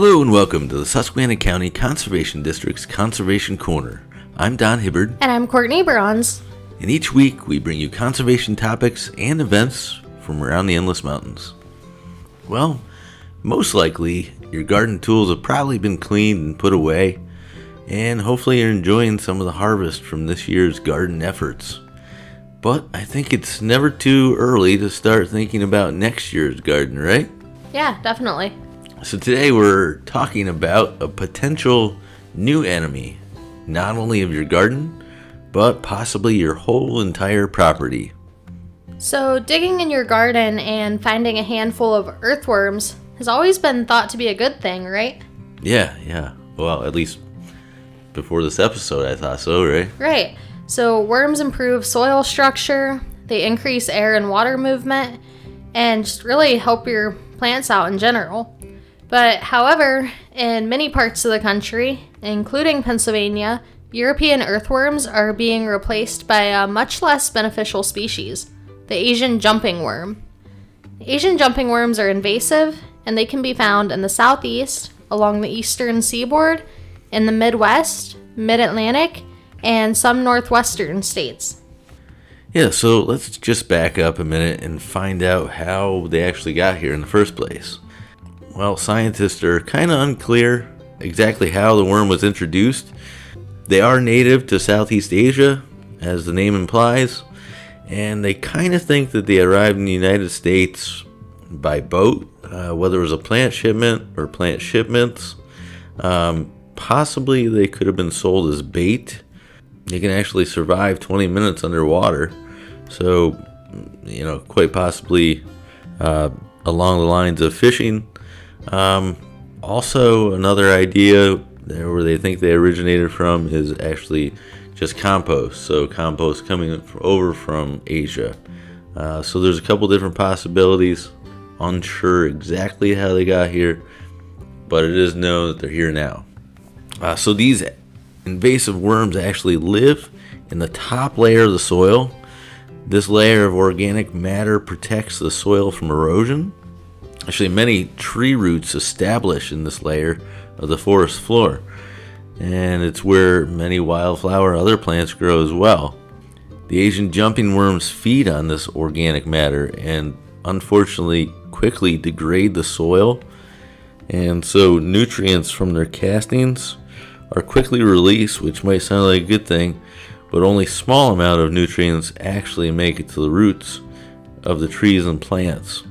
Hello and welcome to the Susquehanna County Conservation District's Conservation Corner. I'm Don Hibbard, And I'm Courtney Bronze. and each week we bring you conservation topics and events from around the Endless Mountains. Well, most likely your garden tools have probably been cleaned and put away, and hopefully you're enjoying some of the harvest from this year's garden efforts. But I think it's never too early to start thinking about next year's garden, right? Yeah, definitely. So today we're talking about a potential new enemy, not only of your garden, but possibly your whole entire property. So, digging in your garden and finding a handful of earthworms has always been thought to be a good thing, right? Yeah, yeah. Well, at least before this episode, I thought so, right? Right. So, worms improve soil structure, they increase air and water movement, and just really help your plants out in general. But, however, in many parts of the country, including Pennsylvania, European earthworms are being replaced by a much less beneficial species, the Asian jumping worm. Asian jumping worms are invasive and they can be found in the southeast, along the eastern seaboard, in the Midwest, Mid Atlantic, and some northwestern states. Yeah, so let's just back up a minute and find out how they actually got here in the first place. Well, scientists are kind of unclear exactly how the worm was introduced. They are native to Southeast Asia, as the name implies, and they kind of think that they arrived in the United States by boat, uh, whether it was a plant shipment or plant shipments. Um, possibly they could have been sold as bait. They can actually survive 20 minutes underwater, so you know, quite possibly uh, along the lines of fishing. Um, also, another idea where they think they originated from is actually just compost. So, compost coming over from Asia. Uh, so, there's a couple different possibilities. Unsure exactly how they got here, but it is known that they're here now. Uh, so, these invasive worms actually live in the top layer of the soil. This layer of organic matter protects the soil from erosion. Actually, many tree roots establish in this layer of the forest floor, and it's where many wildflower and other plants grow as well. The Asian jumping worms feed on this organic matter and unfortunately quickly degrade the soil, and so nutrients from their castings are quickly released, which might sound like a good thing, but only small amount of nutrients actually make it to the roots of the trees and plants.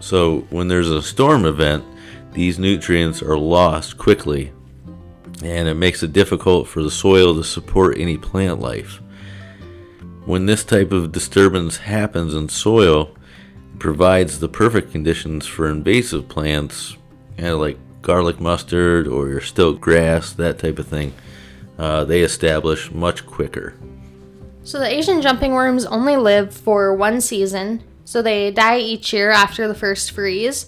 So when there's a storm event, these nutrients are lost quickly, and it makes it difficult for the soil to support any plant life. When this type of disturbance happens in soil, it provides the perfect conditions for invasive plants, you know, like garlic mustard or your stilt grass, that type of thing. Uh, they establish much quicker. So, the Asian jumping worms only live for one season, so they die each year after the first freeze.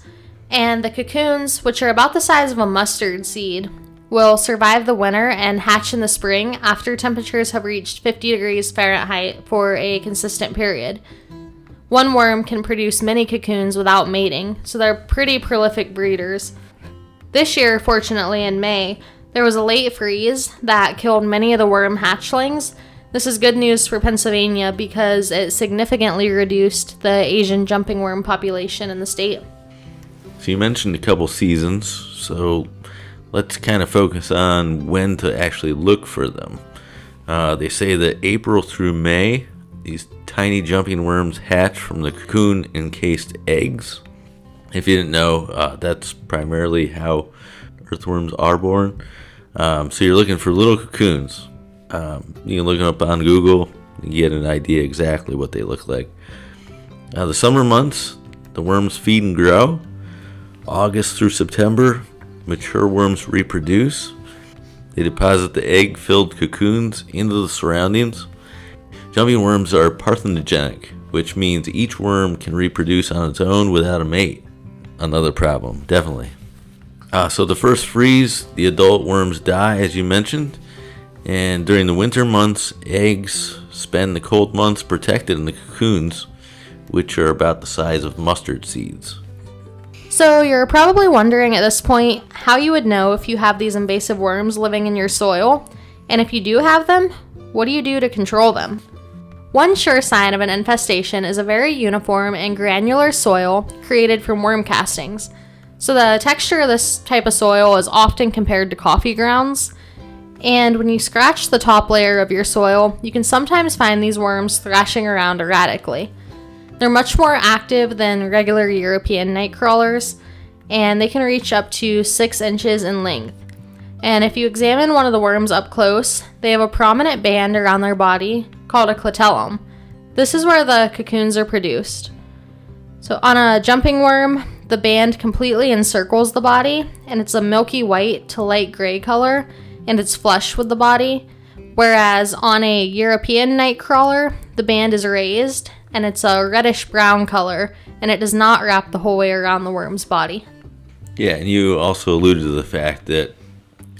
And the cocoons, which are about the size of a mustard seed, will survive the winter and hatch in the spring after temperatures have reached 50 degrees Fahrenheit for a consistent period. One worm can produce many cocoons without mating, so they're pretty prolific breeders. This year, fortunately, in May, there was a late freeze that killed many of the worm hatchlings. This is good news for Pennsylvania because it significantly reduced the Asian jumping worm population in the state. So you mentioned a couple seasons, so let's kind of focus on when to actually look for them. Uh, they say that April through May, these tiny jumping worms hatch from the cocoon encased eggs. If you didn't know, uh, that's primarily how earthworms are born. Um, so you're looking for little cocoons. Um, you can look them up on Google and get an idea exactly what they look like. Now, the summer months, the worms feed and grow. August through September, mature worms reproduce. They deposit the egg filled cocoons into the surroundings. Jumping worms are parthenogenic, which means each worm can reproduce on its own without a mate. Another problem, definitely. Uh, so, the first freeze, the adult worms die, as you mentioned, and during the winter months, eggs spend the cold months protected in the cocoons, which are about the size of mustard seeds. So, you're probably wondering at this point how you would know if you have these invasive worms living in your soil, and if you do have them, what do you do to control them? One sure sign of an infestation is a very uniform and granular soil created from worm castings. So, the texture of this type of soil is often compared to coffee grounds. And when you scratch the top layer of your soil, you can sometimes find these worms thrashing around erratically. They're much more active than regular European night crawlers, and they can reach up to 6 inches in length. And if you examine one of the worms up close, they have a prominent band around their body called a clitellum. This is where the cocoons are produced. So, on a jumping worm, the band completely encircles the body, and it's a milky white to light gray color, and it's flush with the body. Whereas on a European nightcrawler, the band is raised and it's a reddish brown color, and it does not wrap the whole way around the worm's body. Yeah, and you also alluded to the fact that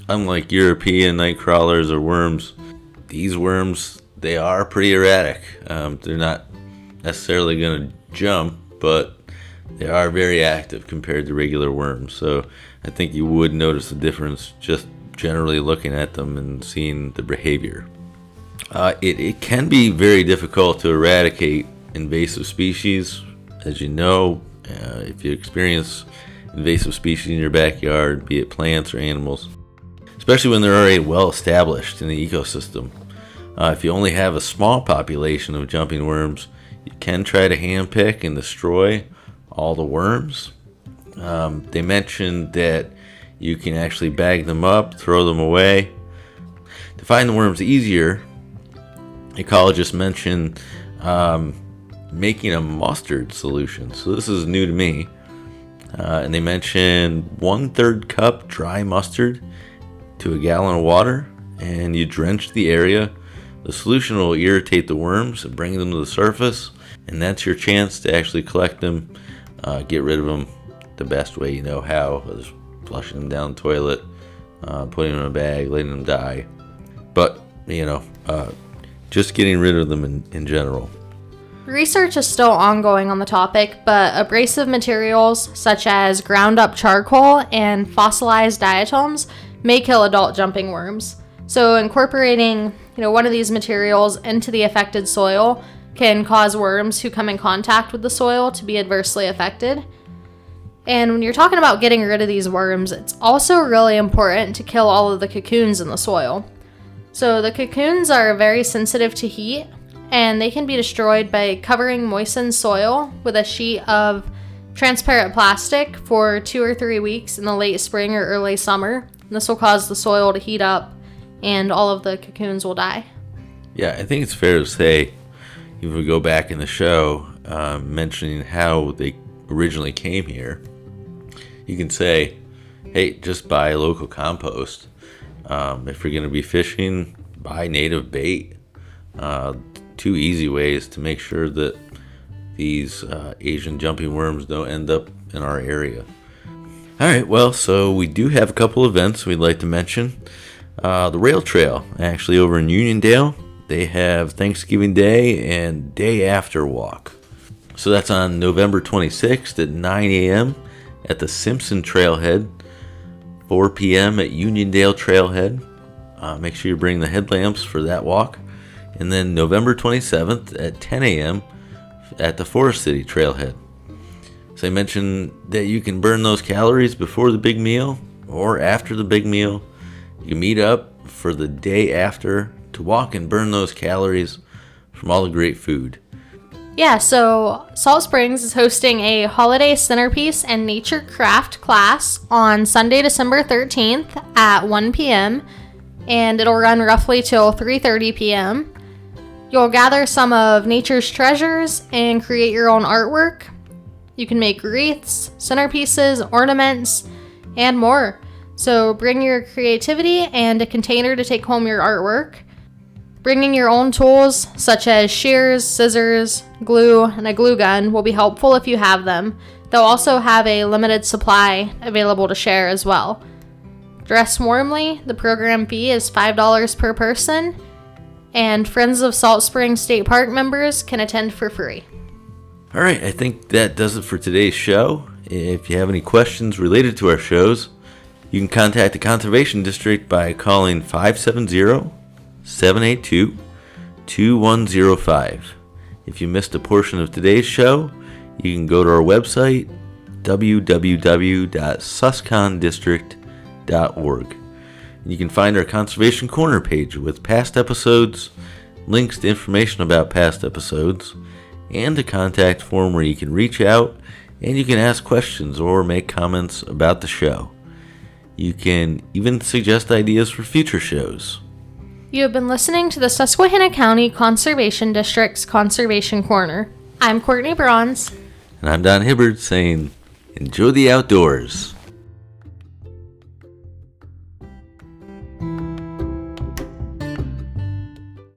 unlike European night crawlers or worms, these worms they are pretty erratic. Um, they're not necessarily going to jump, but they are very active compared to regular worms. So I think you would notice a difference just generally looking at them and seeing the behavior. Uh, it, it can be very difficult to eradicate invasive species. As you know, uh, if you experience invasive species in your backyard, be it plants or animals, especially when they're already well established in the ecosystem. Uh, if you only have a small population of jumping worms, you can try to handpick and destroy all the worms. Um, they mentioned that you can actually bag them up, throw them away. To find the worms easier, ecologists mentioned um, making a mustard solution. So this is new to me. Uh, and they mentioned one third cup dry mustard to a gallon of water, and you drench the area. The solution will irritate the worms and bring them to the surface, and that's your chance to actually collect them, uh, get rid of them the best way you know how, flushing them down the toilet, uh, putting them in a bag, letting them die. But, you know, uh, just getting rid of them in, in general. Research is still ongoing on the topic, but abrasive materials such as ground up charcoal and fossilized diatoms may kill adult jumping worms. So incorporating, you know, one of these materials into the affected soil can cause worms who come in contact with the soil to be adversely affected. And when you're talking about getting rid of these worms, it's also really important to kill all of the cocoons in the soil. So the cocoons are very sensitive to heat and they can be destroyed by covering moistened soil with a sheet of transparent plastic for two or three weeks in the late spring or early summer. This will cause the soil to heat up and all of the cocoons will die. Yeah, I think it's fair to say, if we go back in the show, uh, mentioning how they originally came here, you can say, hey, just buy local compost. Um, if you're going to be fishing, buy native bait. Uh, two easy ways to make sure that these uh, Asian jumping worms don't end up in our area. All right, well, so we do have a couple events we'd like to mention. Uh, the rail trail, actually over in Uniondale, they have Thanksgiving Day and Day After Walk. So that's on November 26th at 9 a.m. at the Simpson Trailhead, 4 p.m. at Uniondale Trailhead. Uh, make sure you bring the headlamps for that walk. And then November 27th at 10 a.m. at the Forest City Trailhead. So I mentioned that you can burn those calories before the big meal or after the big meal. You meet up for the day after to walk and burn those calories from all the great food. Yeah, so Salt Springs is hosting a holiday centerpiece and nature craft class on Sunday, December 13th at 1 p.m. and it'll run roughly till 3:30 p.m. You'll gather some of nature's treasures and create your own artwork. You can make wreaths, centerpieces, ornaments, and more. So bring your creativity and a container to take home your artwork. Bringing your own tools, such as shears, scissors, glue, and a glue gun, will be helpful if you have them. They'll also have a limited supply available to share as well. Dress warmly, the program fee is $5 per person, and Friends of Salt Spring State Park members can attend for free. All right, I think that does it for today's show. If you have any questions related to our shows, you can contact the Conservation District by calling 570 782 2105. If you missed a portion of today's show, you can go to our website www.suscondistrict.org. You can find our Conservation Corner page with past episodes, links to information about past episodes, and a contact form where you can reach out and you can ask questions or make comments about the show. You can even suggest ideas for future shows. You have been listening to the Susquehanna County Conservation District's Conservation Corner. I'm Courtney Bronze. And I'm Don Hibbard saying, enjoy the outdoors.